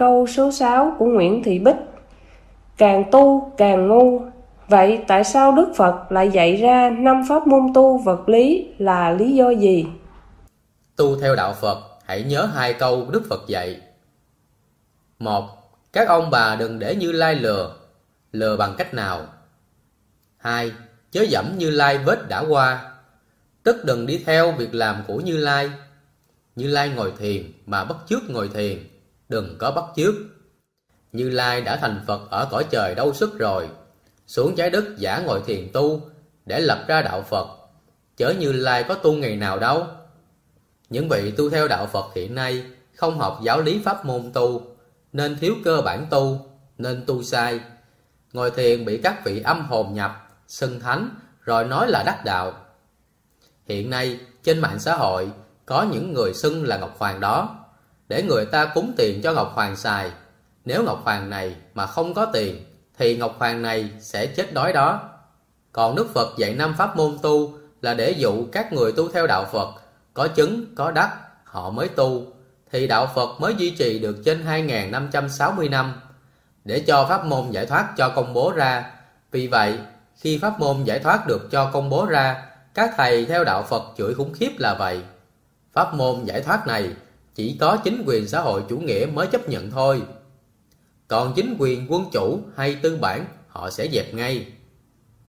câu số 6 của Nguyễn Thị Bích. Càng tu càng ngu. Vậy tại sao Đức Phật lại dạy ra năm pháp môn tu vật lý là lý do gì? Tu theo đạo Phật, hãy nhớ hai câu Đức Phật dạy. một Các ông bà đừng để Như Lai lừa. Lừa bằng cách nào? hai Chớ dẫm Như Lai vết đã qua. Tức đừng đi theo việc làm của Như Lai. Như Lai ngồi thiền mà bất chước ngồi thiền, đừng có bắt chước. Như Lai đã thành Phật ở cõi trời đâu sức rồi, xuống trái đất giả ngồi thiền tu để lập ra đạo Phật, chớ Như Lai có tu ngày nào đâu. Những vị tu theo đạo Phật hiện nay không học giáo lý pháp môn tu, nên thiếu cơ bản tu, nên tu sai. Ngồi thiền bị các vị âm hồn nhập, xưng thánh, rồi nói là đắc đạo. Hiện nay, trên mạng xã hội, có những người xưng là Ngọc Hoàng đó, để người ta cúng tiền cho Ngọc Hoàng xài. Nếu Ngọc Hoàng này mà không có tiền, thì Ngọc Hoàng này sẽ chết đói đó. Còn Đức Phật dạy năm pháp môn tu là để dụ các người tu theo đạo Phật, có chứng, có đắc, họ mới tu, thì đạo Phật mới duy trì được trên 2.560 năm, để cho pháp môn giải thoát cho công bố ra. Vì vậy, khi pháp môn giải thoát được cho công bố ra, các thầy theo đạo Phật chửi khủng khiếp là vậy. Pháp môn giải thoát này chỉ có chính quyền xã hội chủ nghĩa mới chấp nhận thôi. Còn chính quyền quân chủ hay tư bản, họ sẽ dẹp ngay.